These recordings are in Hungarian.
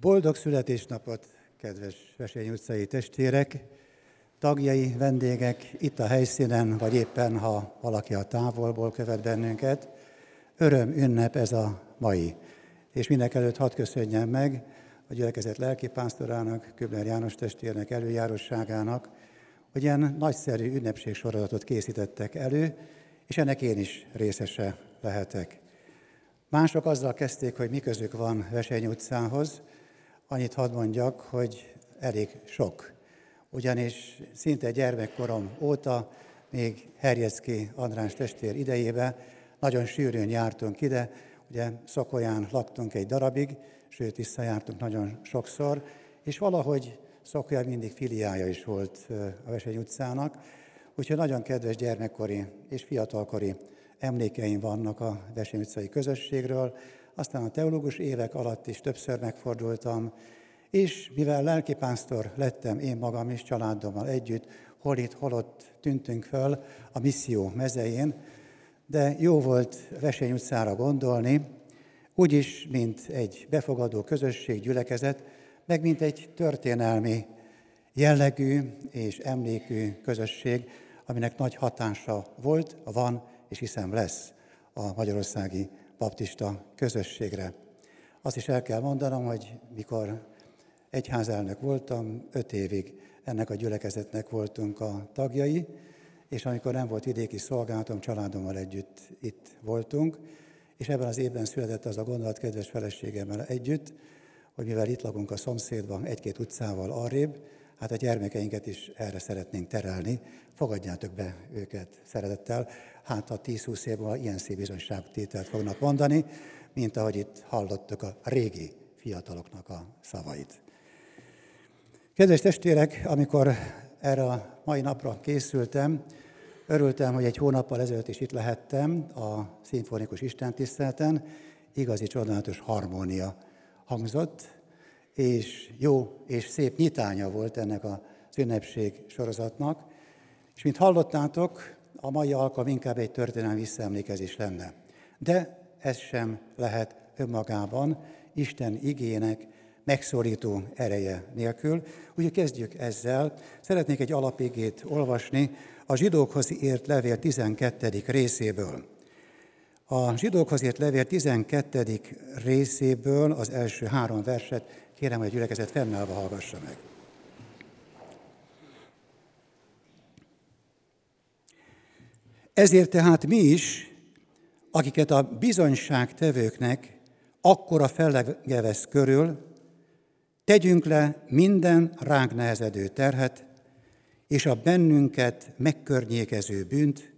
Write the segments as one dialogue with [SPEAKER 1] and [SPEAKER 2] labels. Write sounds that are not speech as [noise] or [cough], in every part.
[SPEAKER 1] Boldog születésnapot, kedves Vesény utcai testvérek, tagjai, vendégek itt a helyszínen, vagy éppen ha valaki a távolból követ bennünket. Öröm, ünnep ez a mai. És mindenek előtt hadd köszönjem meg a gyülekezet lelkipásztorának, Kübler János testvérnek, előjárosságának, hogy ilyen nagyszerű ünnepségsorozatot készítettek elő, és ennek én is részese lehetek. Mások azzal kezdték, hogy mi közük van Vesény utcához, Annyit hadd mondjak, hogy elég sok. Ugyanis szinte gyermekkorom óta, még Herjeszki András testvér idejébe, nagyon sűrűn jártunk ide, ugye Szokolyán laktunk egy darabig, sőt visszajártunk nagyon sokszor, és valahogy Szokolya mindig filiája is volt a Veseny utcának, úgyhogy nagyon kedves gyermekkori és fiatalkori emlékeim vannak a Veseny utcai közösségről, aztán a teológus évek alatt is többször megfordultam, és mivel lelkipásztor lettem én magam is családommal együtt, hol itt, hol ott tűntünk föl a misszió mezején, de jó volt Vesény utcára gondolni, úgyis, mint egy befogadó közösség, gyülekezet, meg mint egy történelmi jellegű és emlékű közösség, aminek nagy hatása volt, van és hiszem lesz a magyarországi baptista közösségre. Azt is el kell mondanom, hogy mikor egyházelnök voltam, öt évig ennek a gyülekezetnek voltunk a tagjai, és amikor nem volt vidéki szolgálatom, családommal együtt itt voltunk, és ebben az évben született az a gondolat kedves feleségemmel együtt, hogy mivel itt lakunk a szomszédban, egy-két utcával arrébb, hát a gyermekeinket is erre szeretnénk terelni, fogadjátok be őket szeretettel, hát ha 10-20 év ilyen szép bizonyságtételt fognak mondani, mint ahogy itt hallottuk a régi fiataloknak a szavait. Kedves testvérek, amikor erre a mai napra készültem, örültem, hogy egy hónappal ezelőtt is itt lehettem a szimfonikus istentiszteleten, igazi csodálatos harmónia hangzott, és jó és szép nyitánya volt ennek az ünnepség sorozatnak, és mint hallottátok, a mai alkalom inkább egy történelmi visszaemlékezés lenne. De ez sem lehet önmagában Isten igének megszorító ereje nélkül. Úgyhogy kezdjük ezzel. Szeretnék egy alapigét olvasni a zsidókhoz írt levél 12. részéből. A zsidókhoz írt levél 12. részéből az első három verset kérem, hogy a gyülekezet fennállva hallgassa meg. Ezért tehát mi is, akiket a bizonyságtevőknek akkora fellegevesz körül, tegyünk le minden ránk nehezedő terhet, és a bennünket megkörnyékező bűnt,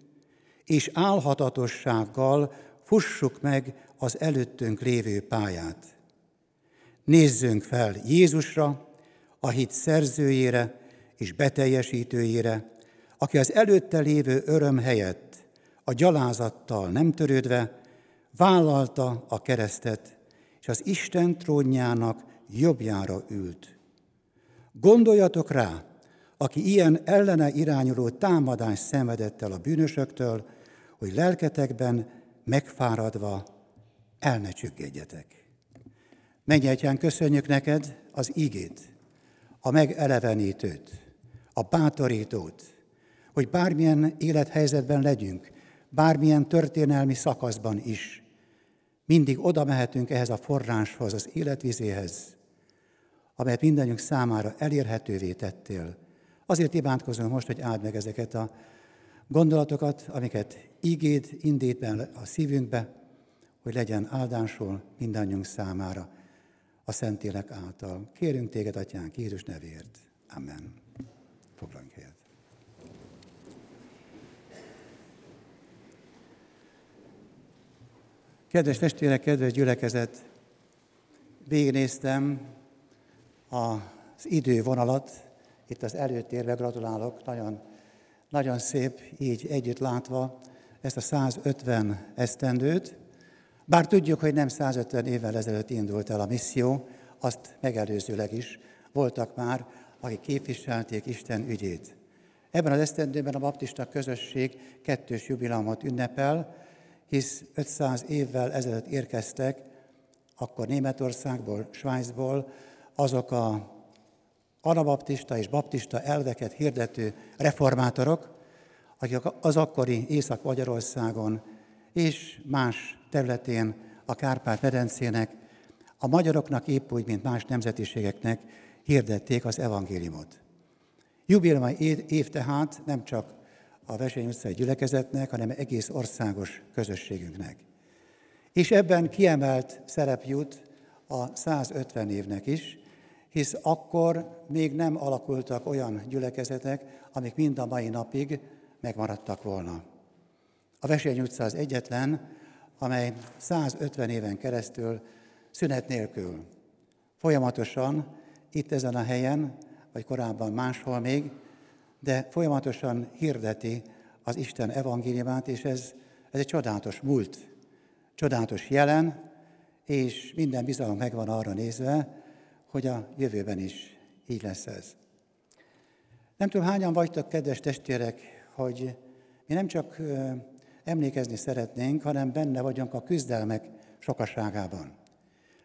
[SPEAKER 1] és álhatatossággal fussuk meg az előttünk lévő pályát. Nézzünk fel Jézusra, a hit szerzőjére és beteljesítőjére, aki az előtte lévő öröm helyett a gyalázattal nem törődve, vállalta a keresztet, és az Isten trónjának jobbjára ült. Gondoljatok rá, aki ilyen ellene irányuló támadást szenvedett el a bűnösöktől, hogy lelketekben megfáradva el ne csüggedjetek. Mennyegyán köszönjük neked az igét, a megelevenítőt, a bátorítót, hogy bármilyen élethelyzetben legyünk, bármilyen történelmi szakaszban is, mindig oda mehetünk ehhez a forráshoz, az életvizéhez, amelyet mindannyiunk számára elérhetővé tettél. Azért imádkozom most, hogy áld meg ezeket a gondolatokat, amiket ígéd, indít a szívünkbe, hogy legyen áldásul mindannyiunk számára a Szentélek által. Kérünk téged, Atyánk, Jézus nevért. Amen. Foglaljunk helyet. Kedves testvérek, kedves gyülekezet, végignéztem az idővonalat, itt az előtérbe gratulálok, nagyon, nagyon szép így együtt látva ezt a 150 esztendőt, bár tudjuk, hogy nem 150 évvel ezelőtt indult el a misszió, azt megelőzőleg is voltak már, akik képviselték Isten ügyét. Ebben az esztendőben a baptista közösség kettős jubileumot ünnepel, hisz 500 évvel ezelőtt érkeztek akkor Németországból, Svájcból azok a anabaptista és baptista elveket hirdető reformátorok, akik az akkori Észak-Magyarországon és más területén a Kárpát-medencének a magyaroknak épp úgy, mint más nemzetiségeknek hirdették az evangéliumot. Jubileumi év tehát nem csak a Vesény utcai gyülekezetnek, hanem egész országos közösségünknek. És ebben kiemelt szerep jut a 150 évnek is, hisz akkor még nem alakultak olyan gyülekezetek, amik mind a mai napig megmaradtak volna. A Vesény utca az egyetlen, amely 150 éven keresztül szünet nélkül folyamatosan itt ezen a helyen, vagy korábban máshol még, de folyamatosan hirdeti az Isten evangéliumát, és ez, ez egy csodálatos múlt, csodálatos jelen, és minden bizalom megvan arra nézve, hogy a jövőben is így lesz ez. Nem tudom, hányan vagytok, kedves testvérek, hogy mi nem csak emlékezni szeretnénk, hanem benne vagyunk a küzdelmek sokaságában.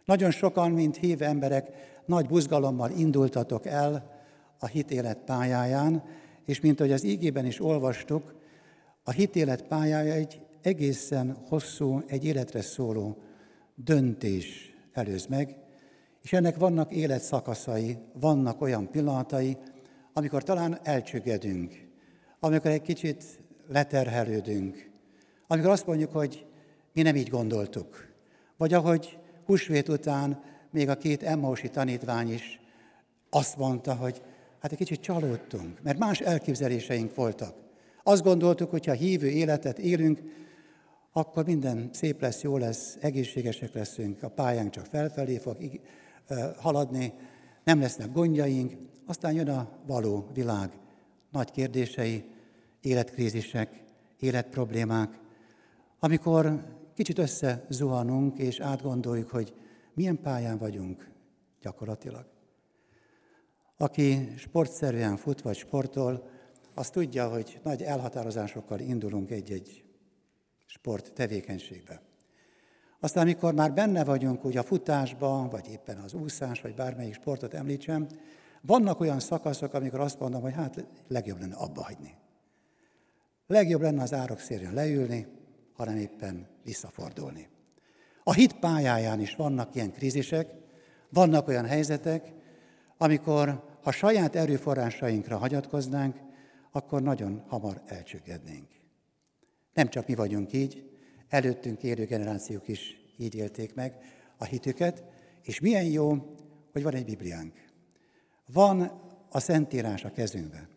[SPEAKER 1] Nagyon sokan, mint hív emberek, nagy buzgalommal indultatok el a hitélet pályáján, és mint ahogy az ígében is olvastuk, a hitélet pályája egy egészen hosszú, egy életre szóló döntés előz meg, és ennek vannak életszakaszai, vannak olyan pillanatai, amikor talán elcsüggedünk, amikor egy kicsit leterhelődünk, amikor azt mondjuk, hogy mi nem így gondoltuk. Vagy ahogy húsvét után még a két Emmausi tanítvány is azt mondta, hogy hát egy kicsit csalódtunk, mert más elképzeléseink voltak. Azt gondoltuk, hogy ha hívő életet élünk, akkor minden szép lesz, jó lesz, egészségesek leszünk, a pályánk csak felfelé fog haladni, nem lesznek gondjaink, aztán jön a való világ nagy kérdései, életkrízisek, életproblémák, amikor kicsit összezuhanunk és átgondoljuk, hogy milyen pályán vagyunk gyakorlatilag. Aki sportszerűen fut vagy sportol, az tudja, hogy nagy elhatározásokkal indulunk egy-egy sport tevékenységbe. Aztán, amikor már benne vagyunk úgy a futásban, vagy éppen az úszás, vagy bármelyik sportot említsem, vannak olyan szakaszok, amikor azt mondom, hogy hát legjobb lenne abba hagyni. Legjobb lenne az árok szélén leülni, hanem éppen visszafordulni. A hit pályáján is vannak ilyen krízisek, vannak olyan helyzetek, amikor ha saját erőforrásainkra hagyatkoznánk, akkor nagyon hamar elcsüggednénk. Nem csak mi vagyunk így, előttünk élő generációk is így élték meg a hitüket, és milyen jó, hogy van egy Bibliánk. Van a Szentírás a kezünkben,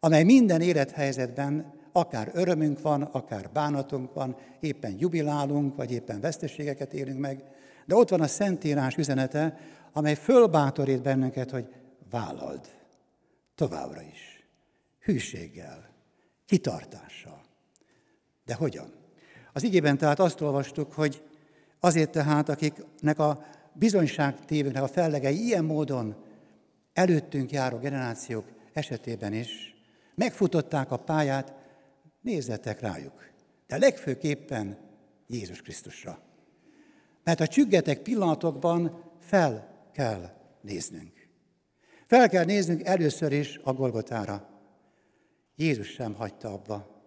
[SPEAKER 1] amely minden élethelyzetben akár örömünk van, akár bánatunk van, éppen jubilálunk, vagy éppen veszteségeket élünk meg, de ott van a Szentírás üzenete, amely fölbátorít bennünket, hogy vállald továbbra is, hűséggel, kitartással. De hogyan? Az igében tehát azt olvastuk, hogy azért tehát, akiknek a bizonyságtévőknek a fellegei ilyen módon előttünk járó generációk esetében is megfutották a pályát, nézzetek rájuk. De legfőképpen Jézus Krisztusra. Mert a csüggetek pillanatokban fel kell néznünk. Fel kell néznünk először is a Golgotára. Jézus sem hagyta abba.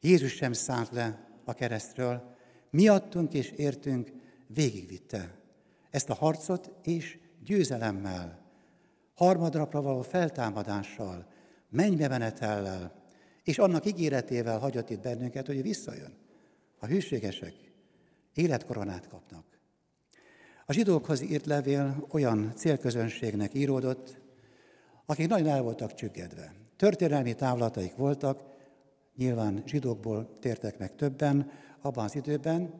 [SPEAKER 1] Jézus sem szállt le a keresztről. Miattunk és értünk végigvitte ezt a harcot és győzelemmel, harmadrapra való feltámadással, mennybe menetellel, és annak ígéretével hagyott itt bennünket, hogy visszajön. A hűségesek életkoronát kapnak. A zsidókhoz írt levél olyan célközönségnek íródott, akik nagyon el voltak csüggedve. Történelmi távlataik voltak, nyilván zsidókból tértek meg többen abban az időben,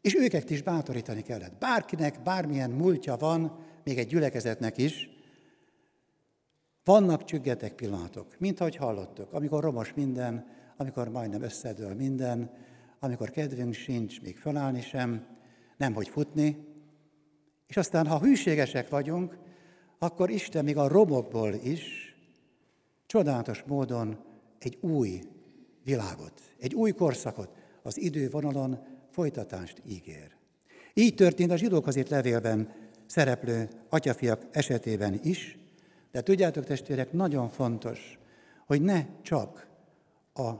[SPEAKER 1] és őket is bátorítani kellett. Bárkinek bármilyen múltja van, még egy gyülekezetnek is, vannak csüggetek pillanatok, mint ahogy hallottuk, amikor romos minden, amikor majdnem összedől minden, amikor kedvünk sincs még felállni sem, nem hogy futni, és aztán, ha hűségesek vagyunk, akkor Isten még a romokból is csodálatos módon egy új világot, egy új korszakot, az idővonalon folytatást ígér. Így történt a zsidókhoz írt levélben szereplő atyafiak esetében is, de tudjátok testvérek, nagyon fontos, hogy ne csak a,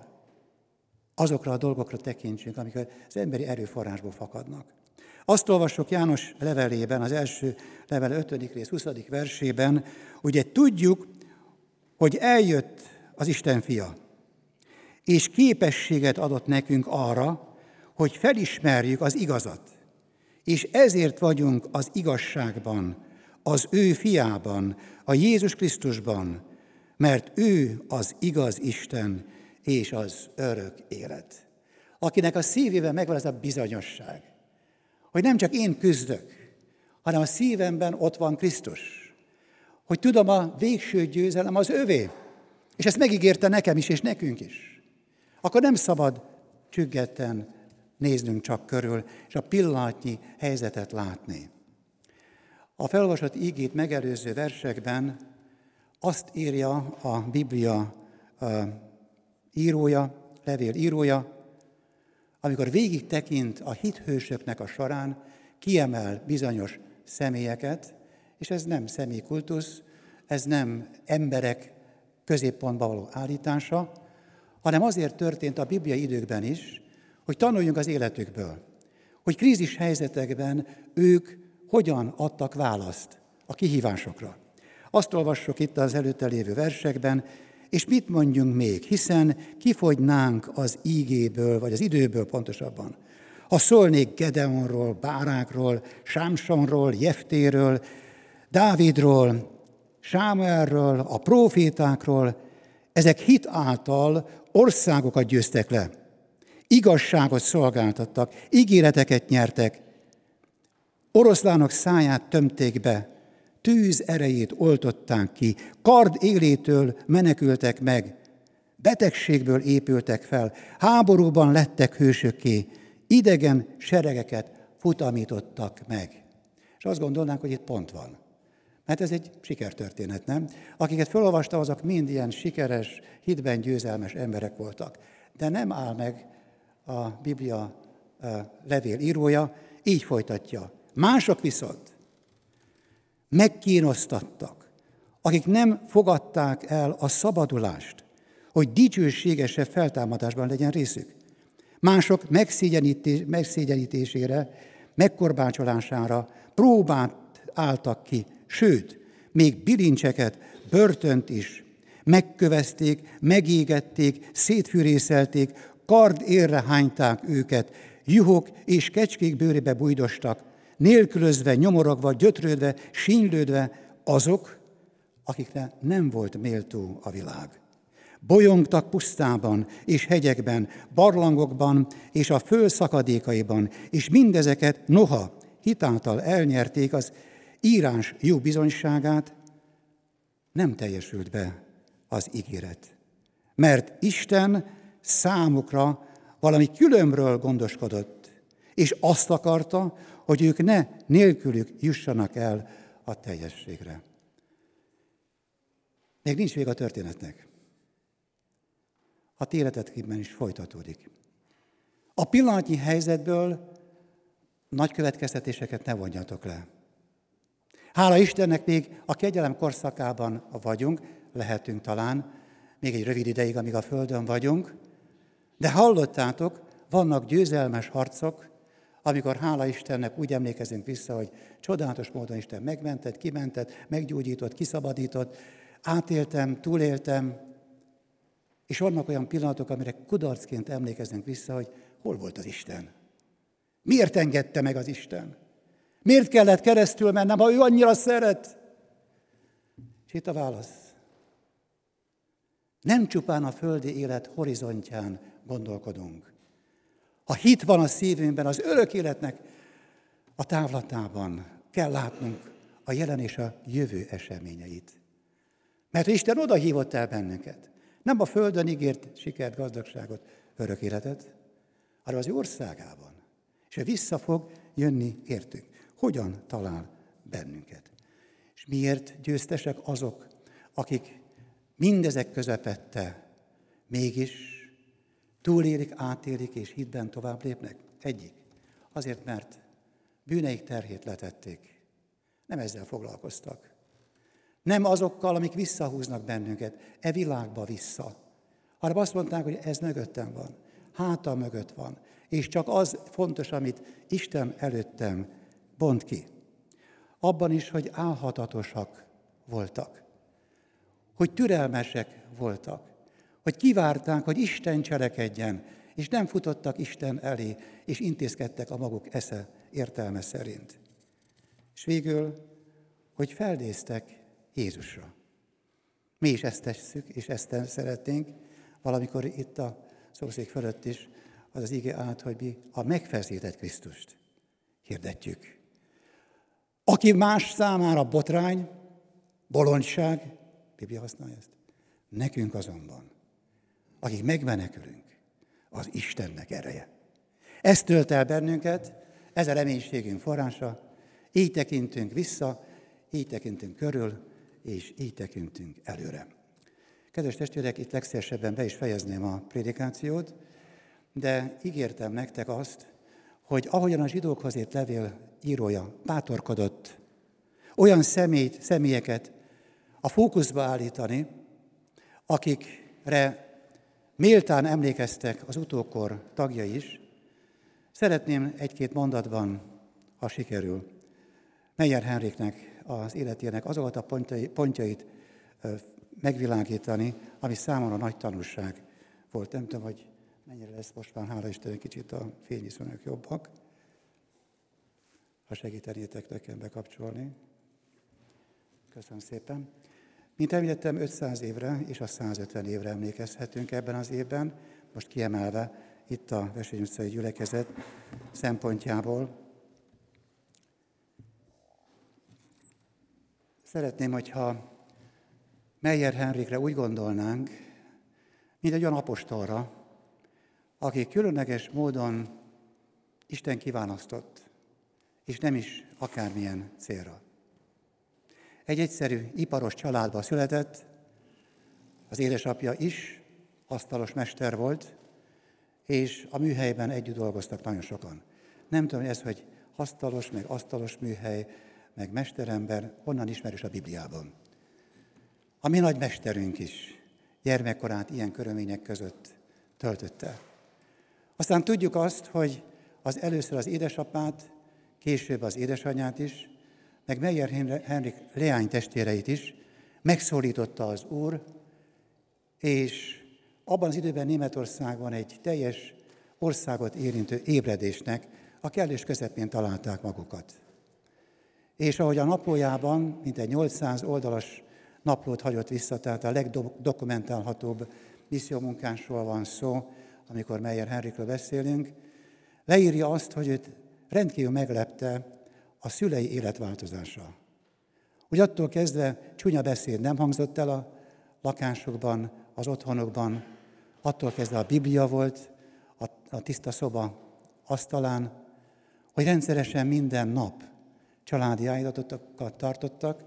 [SPEAKER 1] azokra a dolgokra tekintsünk, amik az emberi erőforrásból fakadnak. Azt olvassuk János levelében, az első level 5. rész 20. versében, ugye tudjuk, hogy eljött az Isten fia, és képességet adott nekünk arra, hogy felismerjük az igazat. És ezért vagyunk az igazságban, az ő fiában, a Jézus Krisztusban, mert ő az igaz Isten és az örök élet. Akinek a szívében megvan ez a bizonyosság, hogy nem csak én küzdök, hanem a szívemben ott van Krisztus. Hogy tudom, a végső győzelem az övé. És ezt megígérte nekem is, és nekünk is. Akkor nem szabad csüggetten néznünk csak körül, és a pillanatnyi helyzetet látni. A felolvasott ígét megelőző versekben azt írja a Biblia írója, levél írója, amikor végig tekint a hithősöknek a során, kiemel bizonyos személyeket, és ez nem személykultusz, ez nem emberek középpontba való állítása, hanem azért történt a bibliai időkben is, hogy tanuljunk az életükből, hogy krízis helyzetekben ők hogyan adtak választ a kihívásokra. Azt olvassuk itt az előtte lévő versekben, és mit mondjunk még, hiszen kifogynánk az ígéből, vagy az időből pontosabban. Ha szólnék Gedeonról, Bárákról, Sámsonról, Jeftéről, Dávidról, Sámuelről, a profétákról, ezek hit által országokat győztek le, igazságot szolgáltattak, ígéreteket nyertek, oroszlánok száját tömték be, tűz erejét oltották ki, kard élétől menekültek meg, betegségből épültek fel, háborúban lettek hősökké, idegen seregeket futamítottak meg. És azt gondolnánk, hogy itt pont van. Mert ez egy sikertörténet, nem? Akiket felolvasta, azok mind ilyen sikeres, hitben győzelmes emberek voltak. De nem áll meg a Biblia levél írója, így folytatja. Mások viszont megkínosztattak, akik nem fogadták el a szabadulást, hogy dicsőségesebb feltámadásban legyen részük. Mások megszégyenítésére, megkorbácsolására próbát álltak ki, sőt, még bilincseket, börtönt is. Megkövezték, megégették, szétfűrészelték, kard érre hányták őket, juhok és kecskék bőrébe bújdostak, nélkülözve, nyomorogva, gyötrődve, sínylődve azok, akikre nem volt méltó a világ. Bolyongtak pusztában és hegyekben, barlangokban és a föld szakadékaiban, és mindezeket noha hitáltal elnyerték az írás jó bizonyságát, nem teljesült be az ígéret. Mert Isten számukra valami különbről gondoskodott, és azt akarta, hogy ők ne nélkülük jussanak el a teljességre. Még nincs vége a történetnek. A életetkében is folytatódik. A pillanatnyi helyzetből nagy következtetéseket ne vonjatok le. Hála Istennek még a kegyelem korszakában vagyunk, lehetünk talán, még egy rövid ideig, amíg a Földön vagyunk, de hallottátok, vannak győzelmes harcok, amikor hála Istennek úgy emlékezünk vissza, hogy csodálatos módon Isten megmentett, kimentett, meggyógyított, kiszabadított, átéltem, túléltem, és vannak olyan pillanatok, amire kudarcként emlékezünk vissza, hogy hol volt az Isten? Miért engedte meg az Isten? Miért kellett keresztül mennem, ha ő annyira szeret? És itt a válasz. Nem csupán a földi élet horizontján gondolkodunk. Ha hit van a szívünkben, az örök életnek a távlatában kell látnunk a jelen és a jövő eseményeit. Mert Isten oda hívott el bennünket. Nem a Földön ígért sikert, gazdagságot, örök életet, hanem az országában. És ő vissza fog jönni értünk. Hogyan talál bennünket? És miért győztesek azok, akik mindezek közepette mégis túlélik, átélik és hitben tovább lépnek? Egyik. Azért, mert bűneik terhét letették. Nem ezzel foglalkoztak. Nem azokkal, amik visszahúznak bennünket, e világba vissza. Hanem azt mondták, hogy ez mögöttem van, háta mögött van, és csak az fontos, amit Isten előttem bont ki. Abban is, hogy álhatatosak voltak, hogy türelmesek voltak, hogy kivárták, hogy Isten cselekedjen, és nem futottak Isten elé, és intézkedtek a maguk esze értelme szerint. És végül, hogy feldéztek Jézusra. Mi is ezt tesszük, és ezt szeretnénk, valamikor itt a szomszék fölött is az az ige át, hogy mi a megfeszített Krisztust hirdetjük. Aki más számára botrány, bolondság, Biblia használja ezt, nekünk azonban, akik megmenekülünk, az Istennek ereje. Ez tölt el bennünket, ez a reménységünk forrása, így tekintünk vissza, így tekintünk körül, és így tekintünk előre. Kedves testvérek, itt legszélesebben be is fejezném a prédikációt, de ígértem nektek azt, hogy ahogyan a zsidókhoz ért levél írója bátorkodott olyan személyt, személyeket a fókuszba állítani, akikre méltán emlékeztek az utókor tagjai is, szeretném egy-két mondatban, ha sikerül, Meyer Henriknek az életének azokat a pontjait megvilágítani, ami számomra nagy tanulság volt. Nem tudom, hogy mennyire lesz most már, hála Istennek, kicsit a fényviszonyok jobbak. Ha segítenétek nekem bekapcsolni. Köszönöm szépen. Mint említettem, 500 évre és a 150 évre emlékezhetünk ebben az évben, most kiemelve itt a Vesény utcai gyülekezet szempontjából. Szeretném, hogyha Meyer Henrikre úgy gondolnánk, mint egy olyan apostolra, aki különleges módon Isten kiválasztott, és nem is akármilyen célra. Egy egyszerű, iparos családba született, az édesapja is asztalos mester volt, és a műhelyben együtt dolgoztak nagyon sokan. Nem tudom, ez, hogy asztalos, meg asztalos műhely, meg mesterember, honnan ismerős a Bibliában. A mi nagy mesterünk is gyermekkorát ilyen körülmények között töltötte. Aztán tudjuk azt, hogy az először az édesapát, később az édesanyát is, meg Meyer Henrik leány testvéreit is megszólította az Úr, és abban az időben Németországban egy teljes országot érintő ébredésnek a kellős közepén találták magukat. És ahogy a naplójában, mint egy 800 oldalas naplót hagyott vissza, tehát a legdokumentálhatóbb missziómunkásról van szó, amikor Meyer Henrikről beszélünk, leírja azt, hogy őt rendkívül meglepte a szülei életváltozása. Hogy attól kezdve csúnya beszéd nem hangzott el a lakásokban, az otthonokban, attól kezdve a Biblia volt a, a tiszta szoba asztalán, hogy rendszeresen minden nap családi áldatokat tartottak,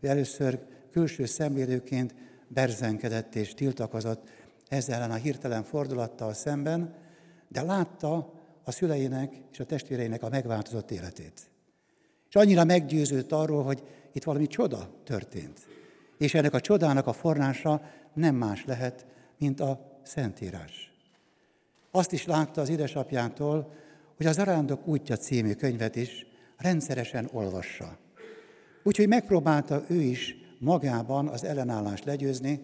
[SPEAKER 1] ő először külső szemlélőként berzenkedett és tiltakozott ezzel ellen a hirtelen fordulattal szemben, de látta a szüleinek és a testvéreinek a megváltozott életét. És annyira meggyőződött arról, hogy itt valami csoda történt. És ennek a csodának a forrása nem más lehet, mint a Szentírás. Azt is látta az édesapjától, hogy az Arándok útja című könyvet is rendszeresen olvassa. Úgyhogy megpróbálta ő is magában az ellenállást legyőzni,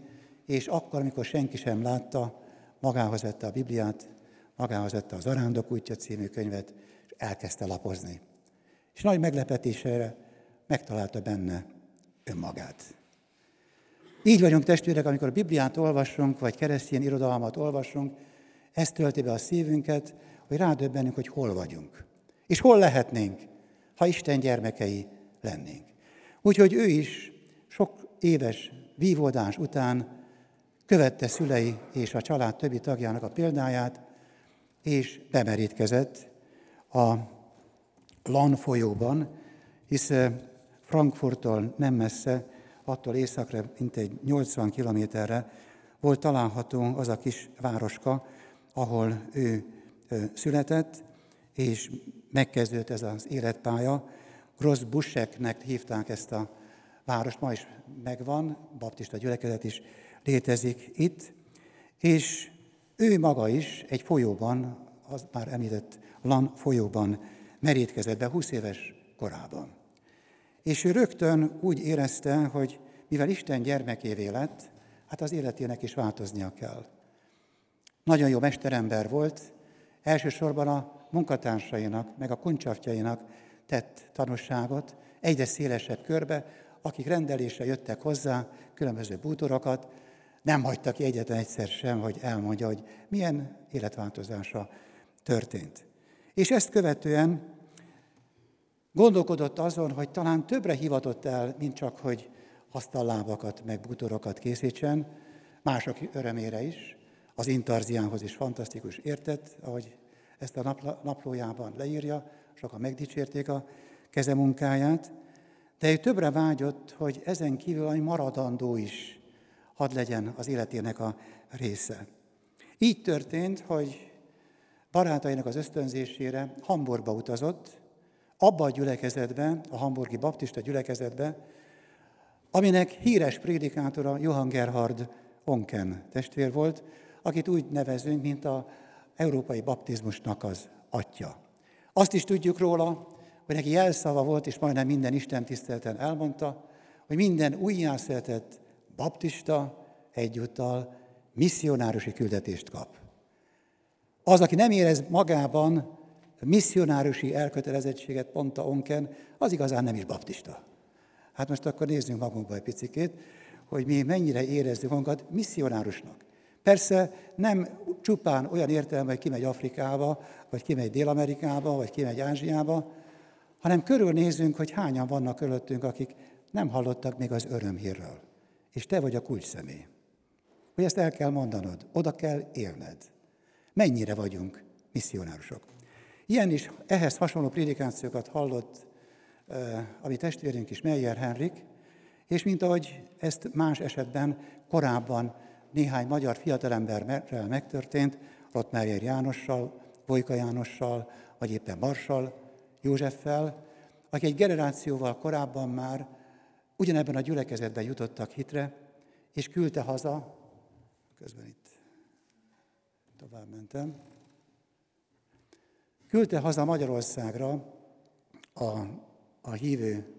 [SPEAKER 1] és akkor, amikor senki sem látta, magához vette a Bibliát, magához vette az Arándok útja című könyvet, és elkezdte lapozni. És nagy meglepetésére megtalálta benne önmagát. Így vagyunk testvérek, amikor a Bibliát olvasunk, vagy keresztény irodalmat olvasunk, ez tölti be a szívünket, hogy rádöbbenünk, hogy hol vagyunk. És hol lehetnénk, ha Isten gyermekei lennénk. Úgyhogy ő is sok éves vívódás után követte szülei és a család többi tagjának a példáját, és bemerítkezett a Lan folyóban, hisz eh, Frankfurttól nem messze, attól északra, mint egy 80 kilométerre volt található az a kis városka, ahol ő eh, született, és megkezdődött ez az életpálya. Rossz Buseknek hívták ezt a várost, ma is megvan, baptista gyülekezet is létezik itt, és ő maga is egy folyóban, az már említett Lan folyóban merítkezett be 20 éves korában. És ő rögtön úgy érezte, hogy mivel Isten gyermekévé lett, hát az életének is változnia kell. Nagyon jó mesterember volt, elsősorban a munkatársainak, meg a kuncsaftjainak tett tanúságot, egyre szélesebb körbe, akik rendelésre jöttek hozzá, különböző bútorokat, nem hagyta ki egyetlen egyszer sem, hogy elmondja, hogy milyen életváltozása történt. És ezt követően gondolkodott azon, hogy talán többre hivatott el, mint csak, hogy asztallábakat, meg bútorokat készítsen, mások örömére is, az intarziánhoz is fantasztikus értett, ahogy ezt a naplójában leírja, sokan megdicsérték a keze munkáját, de ő többre vágyott, hogy ezen kívül egy maradandó is hadd legyen az életének a része. Így történt, hogy barátainak az ösztönzésére Hamburgba utazott, abba a gyülekezetbe, a hamburgi baptista gyülekezetbe, aminek híres prédikátora Johann Gerhard Onken testvér volt, akit úgy nevezünk, mint a európai baptizmusnak az atya. Azt is tudjuk róla, hogy neki jelszava volt, és majdnem minden Isten tisztelten elmondta, hogy minden újjászületett baptista egyúttal misszionárusi küldetést kap. Az, aki nem érez magában misszionárusi elkötelezettséget, mondta Onken, az igazán nem is baptista. Hát most akkor nézzünk magunkba egy picikét, hogy mi mennyire érezzük magunkat misszionárusnak. Persze nem csupán olyan értelme, hogy kimegy Afrikába, vagy kimegy Dél-Amerikába, vagy kimegy Ázsiába, hanem körülnézünk, hogy hányan vannak körülöttünk, akik nem hallottak még az örömhírről. És te vagy a kulcs személy. Hogy ezt el kell mondanod, oda kell élned. Mennyire vagyunk misszionárusok. Ilyen is, ehhez hasonló prédikációkat hallott a mi testvérünk is, Meyer Henrik, és mint ahogy ezt más esetben korábban néhány magyar fiatalemberrel megtörtént, Rottmeyer Jánossal, Vojka Jánossal, vagy éppen Marsal Józseffel, akik egy generációval korábban már ugyanebben a gyülekezetben jutottak hitre, és küldte haza, közben itt tovább mentem, küldte haza Magyarországra a, a hívő,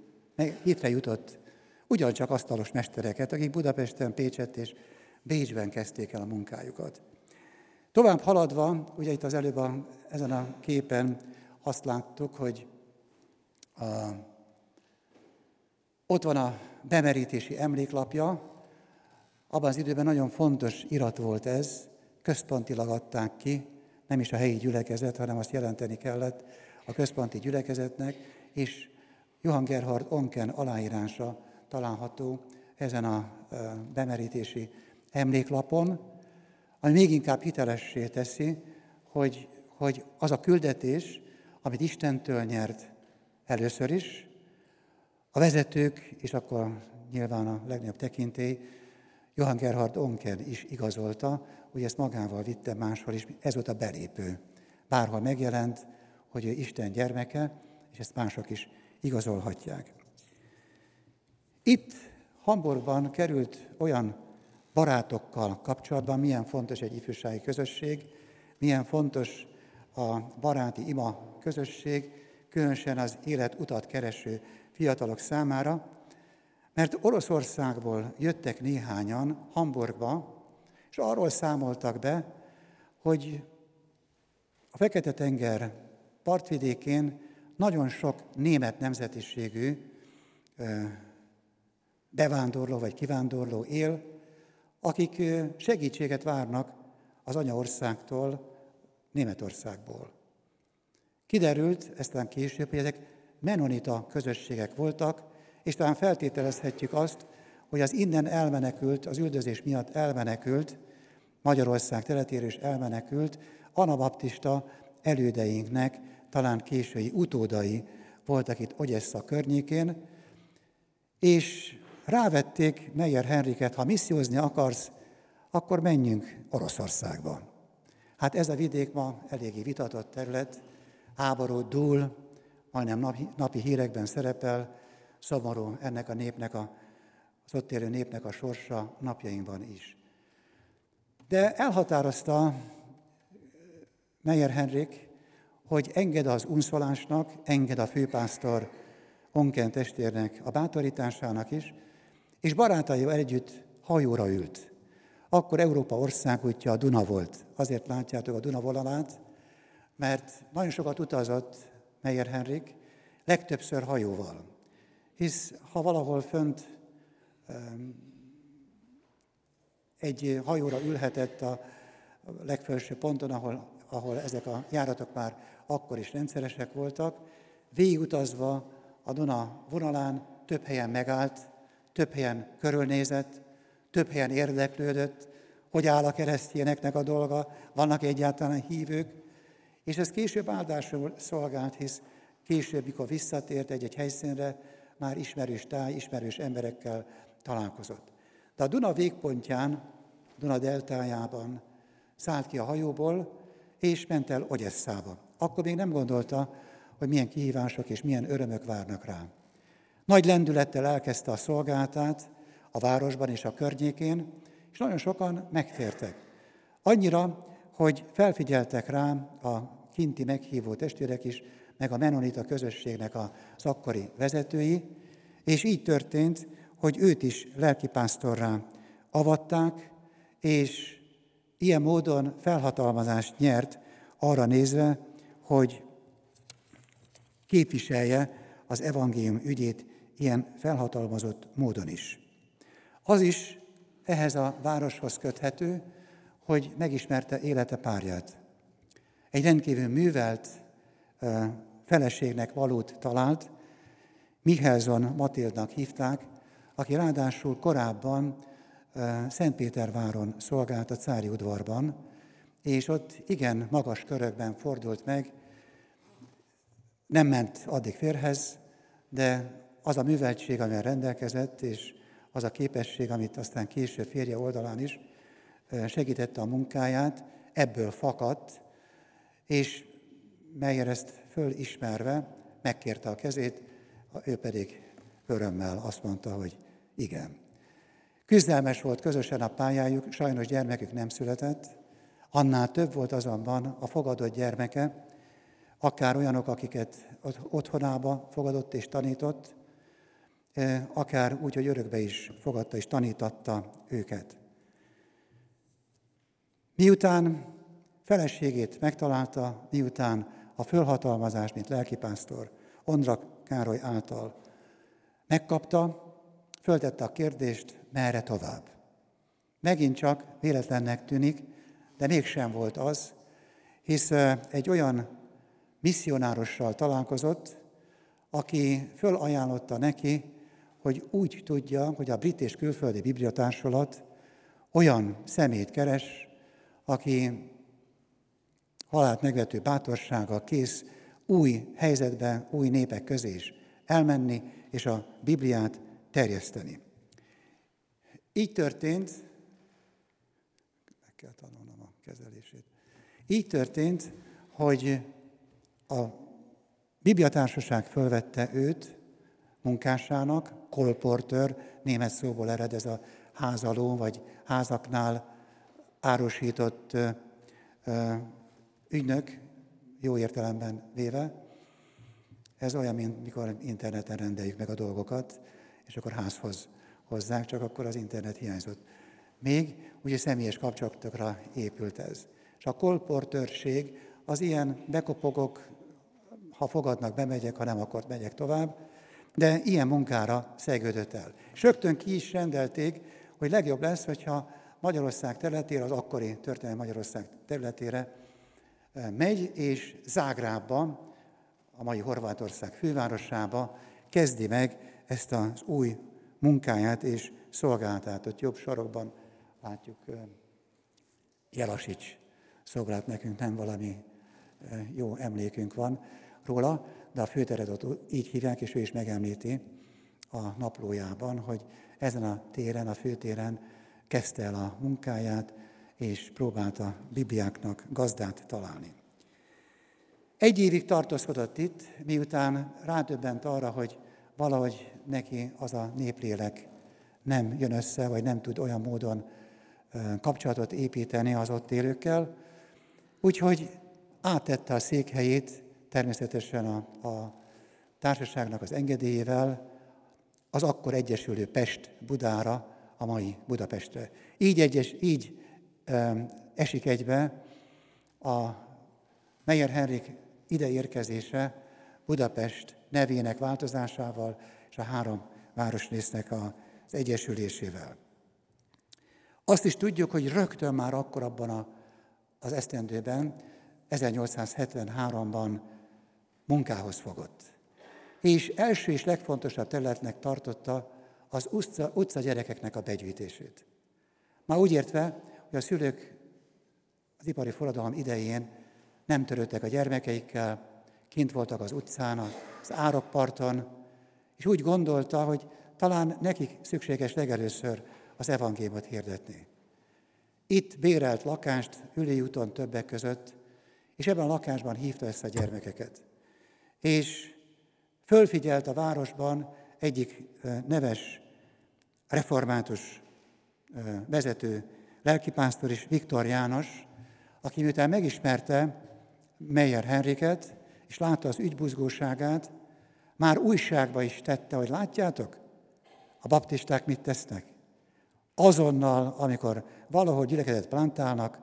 [SPEAKER 1] hitre jutott ugyancsak asztalos mestereket, akik Budapesten, Pécset és Bécsben kezdték el a munkájukat. Tovább haladva, ugye itt az előbb a, ezen a képen azt láttuk, hogy a, ott van a bemerítési emléklapja, abban az időben nagyon fontos irat volt ez, központilag adták ki, nem is a helyi gyülekezet, hanem azt jelenteni kellett a központi gyülekezetnek, és Johann Gerhard Onken aláírása található ezen a bemerítési emléklapon, ami még inkább hitelessé teszi, hogy, hogy az a küldetés, amit Istentől nyert először is, a vezetők, és akkor nyilván a legnagyobb tekintély, Johann Gerhard Onken is igazolta, hogy ezt magával vitte máshol is, ez volt a belépő. Bárhol megjelent, hogy ő Isten gyermeke, és ezt mások is igazolhatják. Itt Hamburgban került olyan barátokkal kapcsolatban, milyen fontos egy ifjúsági közösség, milyen fontos a baráti ima közösség, különösen az élet utat kereső fiatalok számára, mert Oroszországból jöttek néhányan Hamburgba, és arról számoltak be, hogy a Fekete-tenger partvidékén nagyon sok német nemzetiségű bevándorló vagy kivándorló él, akik segítséget várnak az anyaországtól, Németországból. Kiderült, eztán később, hogy ezek menonita közösségek voltak, és talán feltételezhetjük azt, hogy az innen elmenekült, az üldözés miatt elmenekült, Magyarország teletérő is elmenekült, anabaptista elődeinknek talán késői utódai voltak itt Ogyessa környékén, és rávették Meyer Henriket, ha missziózni akarsz, akkor menjünk Oroszországba. Hát ez a vidék ma eléggé vitatott terület, háború dúl, majdnem napi, napi hírekben szerepel, szomorú ennek a népnek, a, az ott élő népnek a sorsa napjainkban is. De elhatározta Meyer Henrik, hogy enged az unszolásnak, enged a főpásztor Onken testvérnek a bátorításának is, és barátaival együtt hajóra ült. Akkor Európa országútja a Duna volt. Azért látjátok a Duna vonalát, mert nagyon sokat utazott Meyer Henrik, legtöbbször hajóval. Hisz ha valahol fönt egy hajóra ülhetett a legfelső ponton, ahol, ahol ezek a járatok már akkor is rendszeresek voltak, végigutazva a Duna vonalán több helyen megállt, több helyen körülnézett, több helyen érdeklődött, hogy áll a keresztényeknek a dolga, vannak egyáltalán hívők, és ez később áldásul szolgált, hisz később, mikor visszatért egy-egy helyszínre, már ismerős táj, ismerős emberekkel találkozott. De a Duna végpontján, Duna deltájában szállt ki a hajóból, és ment el Ogyeszába. Akkor még nem gondolta, hogy milyen kihívások és milyen örömök várnak rá. Nagy lendülettel elkezdte a szolgáltát a városban és a környékén, és nagyon sokan megtértek. Annyira, hogy felfigyeltek rá a kinti meghívó testvérek is, meg a Menonita közösségnek az akkori vezetői, és így történt, hogy őt is lelkipásztorrá avatták, és ilyen módon felhatalmazást nyert arra nézve, hogy képviselje az evangélium ügyét ilyen felhatalmazott módon is. Az is ehhez a városhoz köthető, hogy megismerte élete párját. Egy rendkívül művelt feleségnek valót talált, Michelson Matildnak hívták, aki ráadásul korábban Szentpéterváron szolgált a cári udvarban, és ott igen magas körökben fordult meg, nem ment addig férhez, de az a műveltség, amivel rendelkezett, és az a képesség, amit aztán később férje oldalán is segítette a munkáját, ebből fakadt, és Meyer ezt fölismerve megkérte a kezét, ő pedig örömmel azt mondta, hogy igen. Küzdelmes volt közösen a pályájuk, sajnos gyermekük nem született, annál több volt azonban a fogadott gyermeke, akár olyanok, akiket otthonába fogadott és tanított, e, akár úgy, hogy örökbe is fogadta és tanítatta őket. Miután feleségét megtalálta, miután a fölhatalmazás, mint lelkipásztor Ondra Károly által megkapta, föltette a kérdést, merre tovább. Megint csak véletlennek tűnik, de mégsem volt az, hisz egy olyan misszionárossal találkozott, aki fölajánlotta neki, hogy úgy tudja, hogy a brit és külföldi bibliatársulat olyan szemét keres, aki halált megvető bátorsága kész új helyzetbe, új népek közé is elmenni, és a Bibliát terjeszteni. Így történt, meg kell tanulnom a kezelését, így történt, hogy a Bibliatársaság fölvette őt munkásának, kolportőr, német szóból ered ez a házaló, vagy házaknál árusított ügynök, jó értelemben véve. Ez olyan, mint mikor interneten rendeljük meg a dolgokat, és akkor házhoz hozzák, csak akkor az internet hiányzott. Még ugye személyes kapcsolatokra épült ez. És a kolportőrség az ilyen bekopogok, ha fogadnak, bemegyek, ha nem, akkor megyek tovább, de ilyen munkára szegődött el. És rögtön ki is rendelték, hogy legjobb lesz, hogyha Magyarország területére, az akkori történelmi Magyarország területére megy, és Zágrábba, a mai Horvátország fővárosába kezdi meg ezt az új munkáját és szolgálatát. Ott jobb sarokban látjuk Jelasics szobrát nekünk, nem valami jó emlékünk van róla, de a főteret ott így hívják, és ő is megemlíti a naplójában, hogy ezen a téren, a főtéren kezdte el a munkáját, és próbálta Bibliáknak gazdát találni. Egy évig tartózkodott itt, miután rádöbbent arra, hogy valahogy neki az a néplélek nem jön össze, vagy nem tud olyan módon kapcsolatot építeni az ott élőkkel. Úgyhogy átette a székhelyét természetesen a, a társaságnak az engedélyével az akkor egyesülő Pest Budára, a mai Budapestre. Így, egyes, így e, esik egybe a Meyer Henrik ide érkezése Budapest nevének változásával és a három városrésznek az egyesülésével. Azt is tudjuk, hogy rögtön már akkor abban a, az esztendőben, 1873-ban munkához fogott. És első és legfontosabb területnek tartotta az utca, utca gyerekeknek a begyűjtését. Már úgy értve, hogy a szülők az ipari forradalom idején nem törődtek a gyermekeikkel, kint voltak az utcán, az árokparton, és úgy gondolta, hogy talán nekik szükséges legelőször az evangéliumot hirdetni. Itt bérelt lakást Üli úton többek között, és ebben a lakásban hívta össze a gyermekeket. És fölfigyelt a városban egyik neves református vezető lelkipásztor is, Viktor János, aki miután megismerte Meyer Henriket, és látta az ügybuzgóságát, már újságba is tette, hogy látjátok, a baptisták mit tesznek? Azonnal, amikor valahol gyülekezet plantálnak,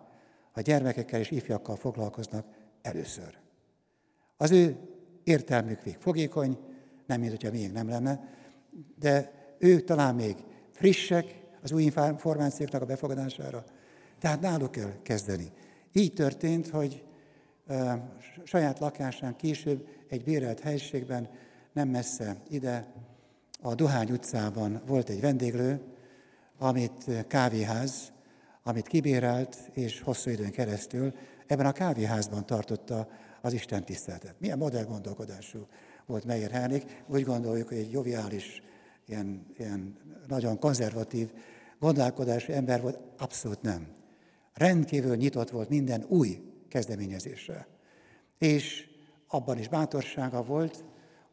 [SPEAKER 1] a gyermekekkel és ifjakkal foglalkoznak először. Az ő értelmük még fogékony, nem mint hogyha még nem lenne, de ők talán még frissek az új információknak a befogadására, tehát náluk kell kezdeni. Így történt, hogy saját lakásán később egy bérelt helységben, nem messze ide, a Dohány utcában volt egy vendéglő, amit kávéház, amit kibérelt, és hosszú időn keresztül ebben a kávéházban tartotta az Isten tiszteletet. Milyen modern gondolkodású volt Meyer Henrik. Úgy gondoljuk, hogy egy joviális, ilyen, ilyen nagyon konzervatív gondolkodású ember volt. Abszolút nem. Rendkívül nyitott volt minden új kezdeményezésre. És abban is bátorsága volt,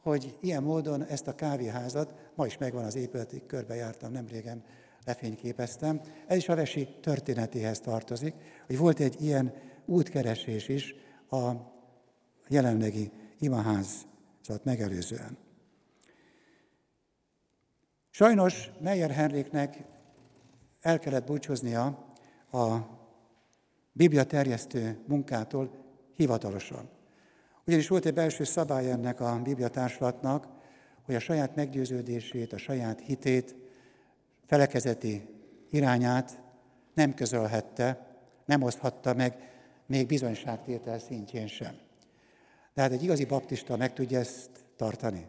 [SPEAKER 1] hogy ilyen módon ezt a kávéházat, ma is megvan az épületig, körbejártam nemrégen, lefényképeztem. Ez is a Vesi történetéhez tartozik, hogy volt egy ilyen útkeresés is a jelenlegi imaházat megelőzően. Sajnos Meyer Henriknek el kellett búcsúznia a Biblia terjesztő munkától hivatalosan. Ugyanis volt egy belső szabály ennek a Biblia társulatnak, hogy a saját meggyőződését, a saját hitét felekezeti irányát nem közölhette, nem oszthatta meg még bizonyságtétel szintjén sem. Tehát egy igazi baptista meg tudja ezt tartani.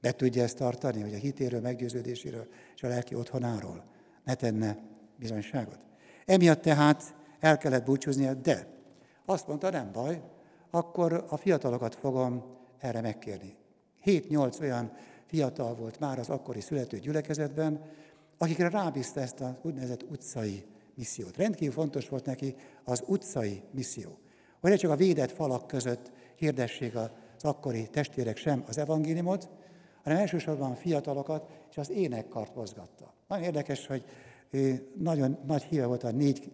[SPEAKER 1] Be tudja ezt tartani, hogy a hitéről, meggyőződéséről és a lelki otthonáról ne tenne bizonyságot. Emiatt tehát el kellett búcsúznia, de azt mondta, nem baj, akkor a fiatalokat fogom erre megkérni. 7-8 olyan fiatal volt már az akkori születő gyülekezetben, akikre rábízta ezt az úgynevezett utcai missziót. Rendkívül fontos volt neki az utcai misszió. Hogy ne csak a védett falak között hirdessék az akkori testvérek sem az evangéliumot, hanem elsősorban a fiatalokat és az énekkart mozgatta. Nagyon érdekes, hogy ő nagyon nagy híve volt a négy,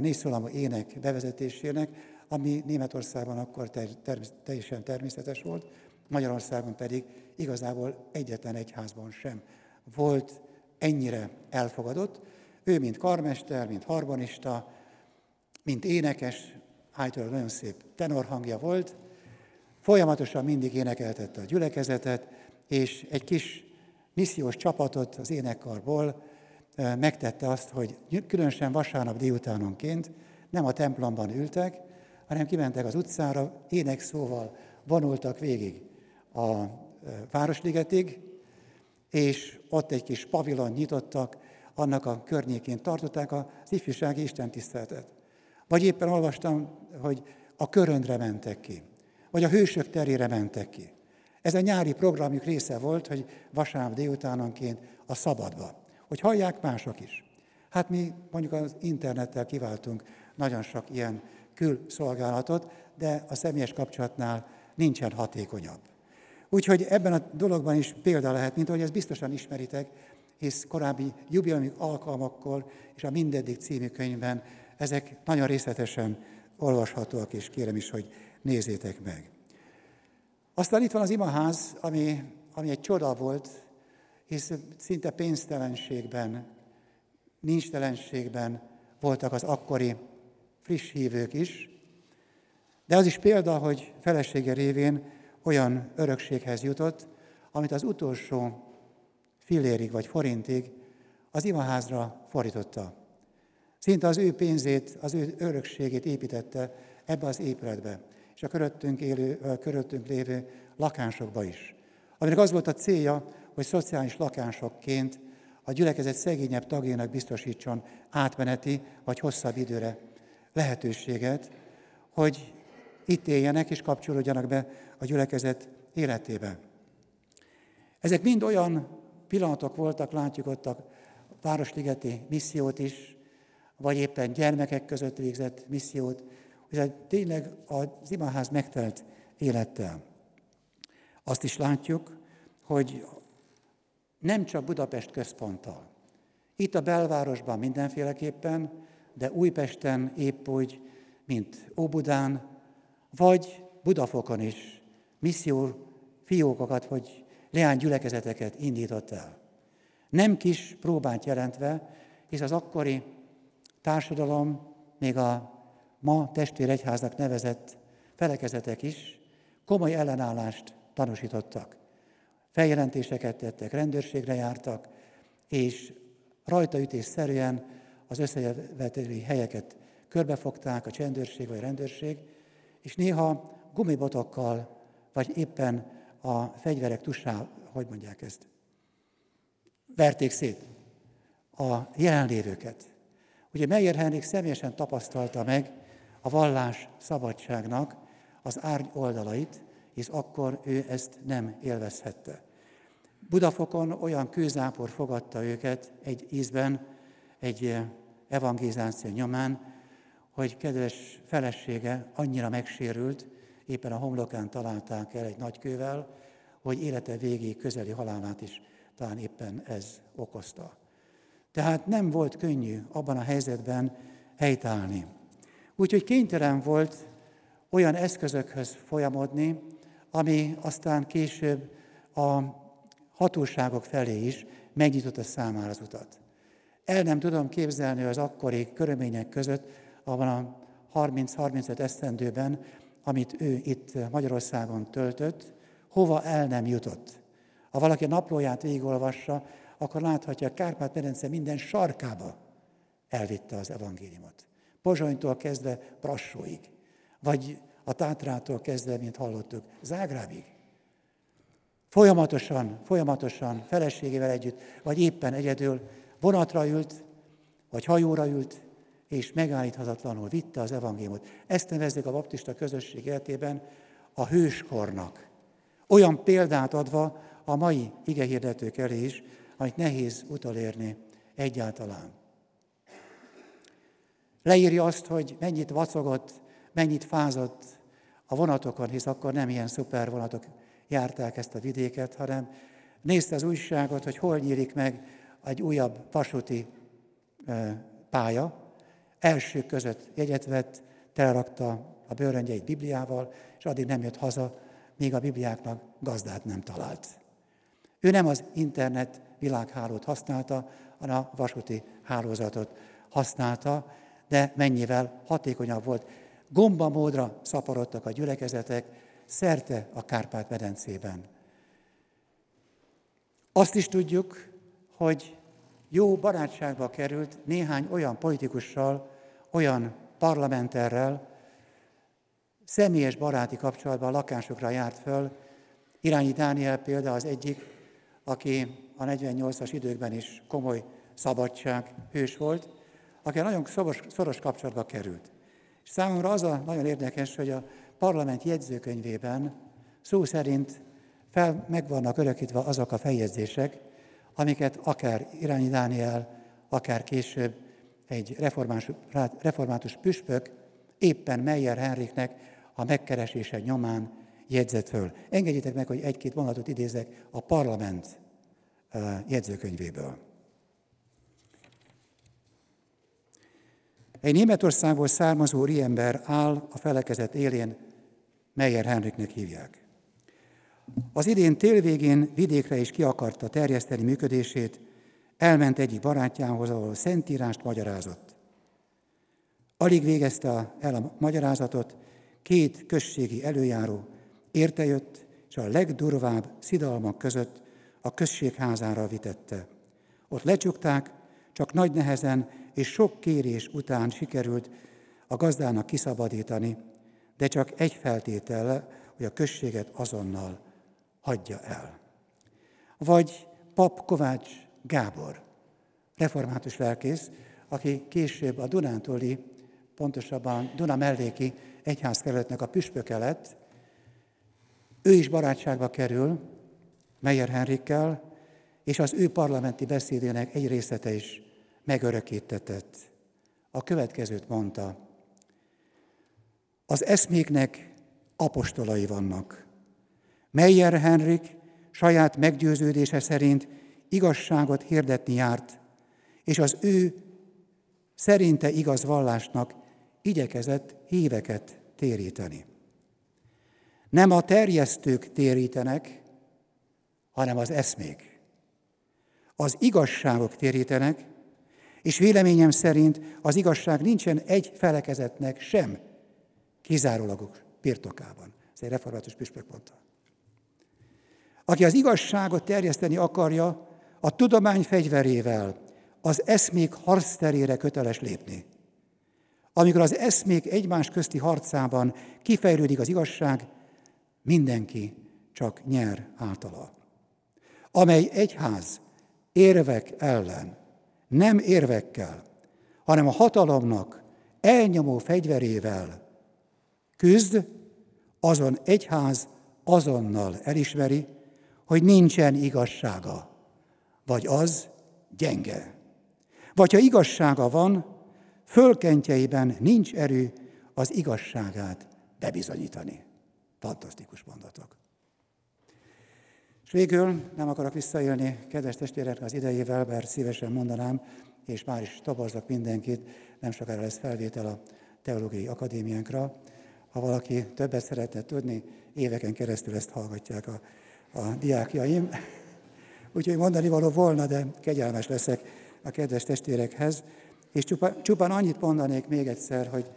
[SPEAKER 1] négy szólamú ének bevezetésének, ami Németországban akkor ter- ter- teljesen természetes volt, Magyarországon pedig igazából egyetlen egyházban sem volt ennyire elfogadott. Ő, mint karmester, mint harmonista, mint énekes, állítólag nagyon szép tenorhangja volt, folyamatosan mindig énekeltette a gyülekezetet, és egy kis missziós csapatot az énekkarból megtette azt, hogy különösen vasárnap délutánonként nem a templomban ültek, hanem kimentek az utcára, énekszóval vonultak végig a Városligetig, és ott egy kis pavilon nyitottak, annak a környékén tartották az ifjúsági istentiszteletet. Vagy éppen olvastam, hogy a köröndre mentek ki, vagy a hősök terére mentek ki. Ez a nyári programjuk része volt, hogy vasárnap délutánonként a szabadba, hogy hallják mások is. Hát mi mondjuk az internettel kiváltunk nagyon sok ilyen külszolgálatot, de a személyes kapcsolatnál nincsen hatékonyabb. Úgyhogy ebben a dologban is példa lehet, mint ahogy ezt biztosan ismeritek, hisz korábbi jubileumi alkalmakkor és a Mindeddig című könyvben ezek nagyon részletesen olvashatóak, és kérem is, hogy nézzétek meg. Aztán itt van az imaház, ami, ami egy csoda volt, hisz szinte pénztelenségben, nincstelenségben voltak az akkori friss hívők is, de az is példa, hogy felesége révén olyan örökséghez jutott, amit az utolsó fillérig vagy forintig az imaházra fordította. Szinte az ő pénzét, az ő örökségét építette ebbe az épületbe, és a köröttünk, élő, a köröttünk lévő lakásokba is. Aminek az volt a célja, hogy szociális lakásokként a gyülekezet szegényebb tagjának biztosítson átmeneti vagy hosszabb időre lehetőséget, hogy itt éljenek és kapcsolódjanak be a gyülekezet életébe. Ezek mind olyan pillanatok voltak, látjuk ott a Városligeti missziót is, vagy éppen gyermekek között végzett missziót, hogy tényleg az imaház megtelt élettel. Azt is látjuk, hogy nem csak Budapest központtal. Itt a belvárosban mindenféleképpen, de Újpesten épp úgy, mint Óbudán, vagy Budafokon is misszió fiókokat, vagy leánygyülekezeteket indított el. Nem kis próbát jelentve, hisz az akkori társadalom, még a ma testvéregyháznak nevezett felekezetek is komoly ellenállást tanúsítottak. Feljelentéseket tettek, rendőrségre jártak, és rajtaütésszerűen az összejöveteli helyeket körbefogták a csendőrség vagy a rendőrség, és néha gumibotokkal, vagy éppen a fegyverek tusá, hogy mondják ezt, verték szét a jelenlévőket. Ugye Meyer Henrik személyesen tapasztalta meg a vallás szabadságnak az árny oldalait, és akkor ő ezt nem élvezhette. Budafokon olyan kőzápor fogadta őket egy ízben, egy evangélizáció nyomán, hogy kedves felesége annyira megsérült, éppen a homlokán találták el egy nagykővel, hogy élete végéig közeli halálát is talán éppen ez okozta. Tehát nem volt könnyű abban a helyzetben helytállni. Úgyhogy kénytelen volt olyan eszközökhöz folyamodni, ami aztán később a hatóságok felé is megnyitotta számára az utat. El nem tudom képzelni az akkori körülmények között, abban a 30-35 esztendőben, amit ő itt Magyarországon töltött, hova el nem jutott. Ha valaki a naplóját végigolvassa, akkor láthatja, hogy Kárpát-medence minden sarkába elvitte az evangéliumot. Pozsonytól kezdve Prassóig, vagy a Tátrától kezdve, mint hallottuk, Zágrábig. Folyamatosan, folyamatosan, feleségével együtt, vagy éppen egyedül vonatra ült, vagy hajóra ült, és megállíthatatlanul vitte az evangéliumot. Ezt nevezzük a baptista közösség életében a hőskornak. Olyan példát adva a mai igehirdetők elé is, amit nehéz utolérni egyáltalán. Leírja azt, hogy mennyit vacogott, mennyit fázott a vonatokon, hisz akkor nem ilyen szuper vonatok járták ezt a vidéket, hanem nézte az újságot, hogy hol nyílik meg egy újabb vasúti pálya, elsők között jegyet vett, telrakta a bőröngyeit Bibliával, és addig nem jött haza, míg a Bibliáknak gazdát nem talált. Ő nem az internet világhálót használta, hanem a vasúti hálózatot használta, de mennyivel hatékonyabb volt. Gomba módra szaporodtak a gyülekezetek szerte a Kárpát-medencében. Azt is tudjuk, hogy jó barátságba került néhány olyan politikussal, olyan parlamenterrel, személyes baráti kapcsolatban lakásokra járt föl. Irányi Dániel példa az egyik, aki a 48-as időkben is komoly szabadság hős volt, aki nagyon szoros, szoros kapcsolatba került. És számomra az a nagyon érdekes, hogy a parlament jegyzőkönyvében szó szerint fel, meg vannak örökítve azok a feljegyzések, amiket akár Irányi Dániel, akár később egy református, püspök éppen Meyer Henriknek a megkeresése nyomán jegyzett föl. Engedjétek meg, hogy egy-két mondatot idézek a parlament jegyzőkönyvéből. Egy Németországból származó riember áll a felekezet élén, Meyer Henriknek hívják. Az idén télvégén vidékre is ki akarta terjeszteni működését, elment egyik barátjához, ahol szentírást magyarázott. Alig végezte el a magyarázatot, két községi előjáró értejött, és a legdurvább szidalmak között a községházára vitette. Ott lecsukták, csak nagy nehezen és sok kérés után sikerült a gazdának kiszabadítani, de csak egy feltétellel, hogy a községet azonnal hagyja el. Vagy pap Kovács Gábor, református lelkész, aki később a Dunántúli, pontosabban Duna melléki egyházkerületnek a püspöke lett, ő is barátságba kerül Meyer Henrikkel, és az ő parlamenti beszédének egy részlete is megörökítetett. A következőt mondta. Az eszméknek apostolai vannak. Meyer Henrik saját meggyőződése szerint igazságot hirdetni járt, és az ő szerinte igaz vallásnak igyekezett híveket téríteni. Nem a terjesztők térítenek, hanem az eszmék. Az igazságok térítenek, és véleményem szerint az igazság nincsen egy felekezetnek sem kizárólagos birtokában. Ez egy református püspök mondta. Aki az igazságot terjeszteni akarja, a tudomány fegyverével az eszmék harcterére köteles lépni. Amikor az eszmék egymás közti harcában kifejlődik az igazság, mindenki csak nyer általa. Amely egyház érvek ellen, nem érvekkel, hanem a hatalomnak elnyomó fegyverével küzd, azon egyház azonnal elismeri, hogy nincsen igazsága, vagy az gyenge. Vagy ha igazsága van, fölkentjeiben nincs erő az igazságát bebizonyítani. Fantasztikus mondatok. És végül nem akarok visszaélni kedves testvérek az idejével, bár szívesen mondanám, és már is toborzok mindenkit, nem sokára lesz felvétel a Teológiai Akadémiánkra. Ha valaki többet szeretne tudni, éveken keresztül ezt hallgatják a, a diákjaim. [laughs] Úgyhogy mondani való volna, de kegyelmes leszek a kedves testvérekhez. És csupán, csupán annyit mondanék még egyszer, hogy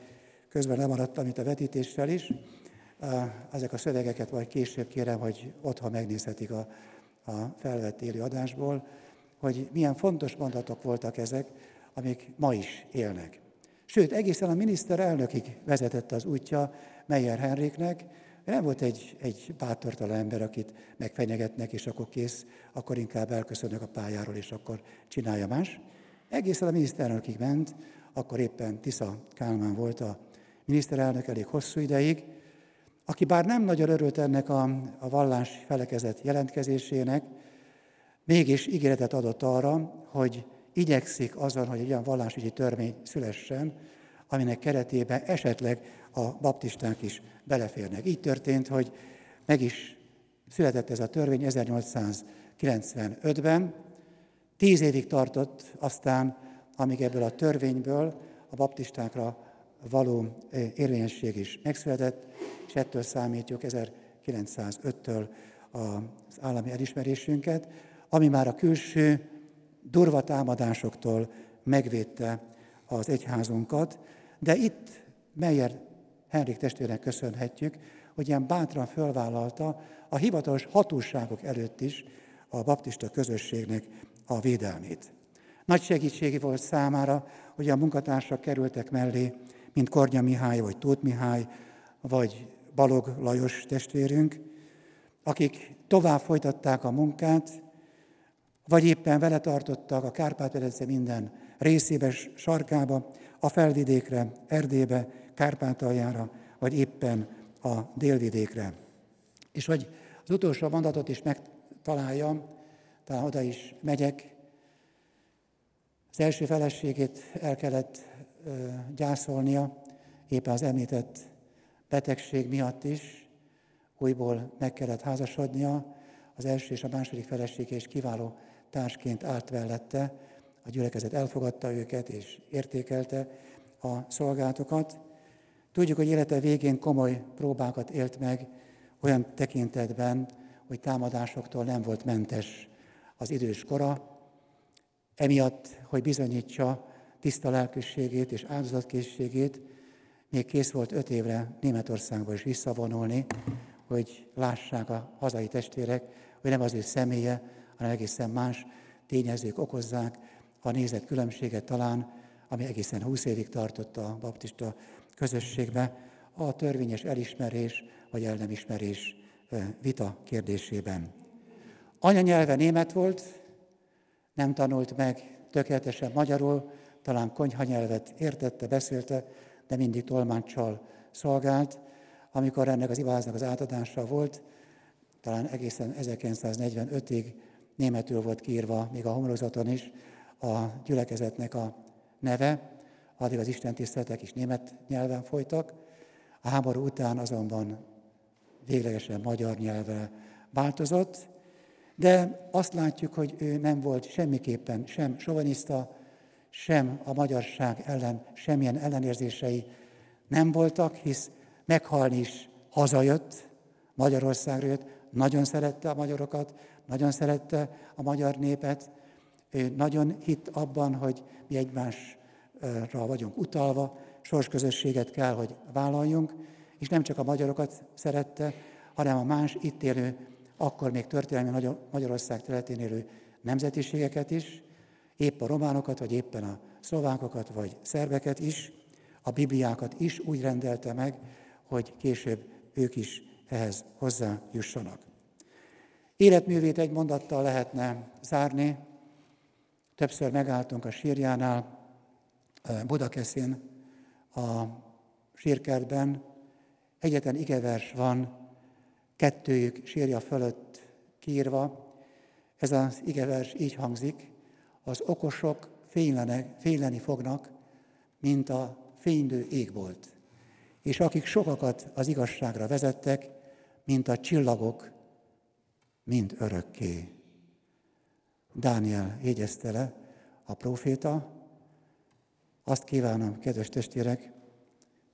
[SPEAKER 1] közben lemaradtam itt a vetítéssel is, ezek a szövegeket majd később kérem, hogy otthon megnézhetik a, a felvett éli adásból, hogy milyen fontos mondatok voltak ezek, amik ma is élnek. Sőt, egészen a miniszterelnökig vezetett az útja Meyer Henriknek, nem volt egy, egy bátortalan ember, akit megfenyegetnek, és akkor kész, akkor inkább elköszönök a pályáról, és akkor csinálja más. Egészen a miniszterelnökig ment, akkor éppen Tisza Kálmán volt a miniszterelnök elég hosszú ideig, aki bár nem nagyon örült ennek a, a vallás felekezet jelentkezésének, mégis ígéretet adott arra, hogy igyekszik azon, hogy egy olyan vallásügyi törvény szülessen, aminek keretében esetleg a baptisták is beleférnek. Így történt, hogy meg is született ez a törvény 1895-ben, tíz évig tartott aztán, amíg ebből a törvényből a baptistákra való érvényesség is megszületett, és ettől számítjuk 1905-től az állami elismerésünket, ami már a külső durva támadásoktól megvédte az egyházunkat, de itt Meyer Henrik testvérnek köszönhetjük, hogy ilyen bátran fölvállalta a hivatalos hatóságok előtt is a baptista közösségnek a védelmét. Nagy segítségi volt számára, hogy a munkatársak kerültek mellé, mint Kornya Mihály, vagy Tóth Mihály, vagy Balog Lajos testvérünk, akik tovább folytatták a munkát, vagy éppen vele tartottak a kárpát minden részébe, sarkába, a felvidékre, Erdélybe, Kárpátaljára, vagy éppen a délvidékre. És hogy az utolsó mondatot is megtaláljam, talán oda is megyek. Az első feleségét el kellett ö, gyászolnia, éppen az említett betegség miatt is újból meg kellett házasodnia, az első és a második felesége is kiváló társként állt mellette, a gyülekezet elfogadta őket és értékelte a szolgálatokat. Tudjuk, hogy élete végén komoly próbákat élt meg olyan tekintetben, hogy támadásoktól nem volt mentes az idős kora, emiatt, hogy bizonyítsa tiszta lelkűségét és áldozatkészségét, még kész volt öt évre Németországba is visszavonulni, hogy lássák a hazai testvérek, hogy nem az ő személye, hanem egészen más tényezők okozzák a nézet különbséget talán, ami egészen 20 évig tartott a baptista közösségbe, a törvényes elismerés vagy el nem ismerés vita kérdésében. Anyanyelve német volt, nem tanult meg tökéletesen magyarul, talán konyhanyelvet értette, beszélte, de mindig tolmáccsal szolgált. Amikor ennek az iváznak az átadása volt, talán egészen 1945-ig németül volt kiírva, még a homlokzaton is, a gyülekezetnek a neve, addig az Isten tiszteletek is német nyelven folytak. A háború után azonban véglegesen magyar nyelvre változott, de azt látjuk, hogy ő nem volt semmiképpen sem sovaniszta, sem a magyarság ellen semmilyen ellenérzései nem voltak, hisz meghalni is hazajött, Magyarországra jött, nagyon szerette a magyarokat, nagyon szerette a magyar népet, ő nagyon hitt abban, hogy mi egymásra vagyunk utalva, sorsközösséget kell, hogy vállaljunk, és nem csak a magyarokat szerette, hanem a más itt élő, akkor még történelmi Magyarország területén élő nemzetiségeket is, épp a románokat, vagy éppen a szlovákokat, vagy szerbeket is, a bibliákat is úgy rendelte meg, hogy később ők is ehhez hozzájussanak. Életművét egy mondattal lehetne zárni. Többször megálltunk a sírjánál, Budakeszin, a sírkertben. Egyetlen igevers van, kettőjük sírja fölött kiírva. Ez az igevers így hangzik, az okosok féleni fognak, mint a fénylő égbolt, és akik sokakat az igazságra vezettek, mint a csillagok, mind örökké. Dániel jegyezte le, a proféta, azt kívánom, kedves testvérek,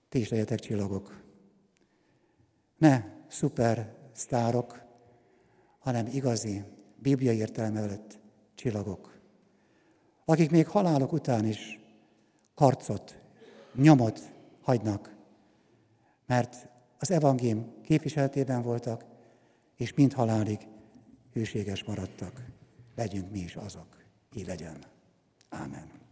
[SPEAKER 1] ti is legyetek csillagok. Ne szuper sztárok, hanem igazi, bibliai értelme csillagok akik még halálok után is karcot, nyomot hagynak, mert az evangélium képviseletében voltak, és mind halálig hűséges maradtak. Legyünk mi is azok. Így legyen. Ámen.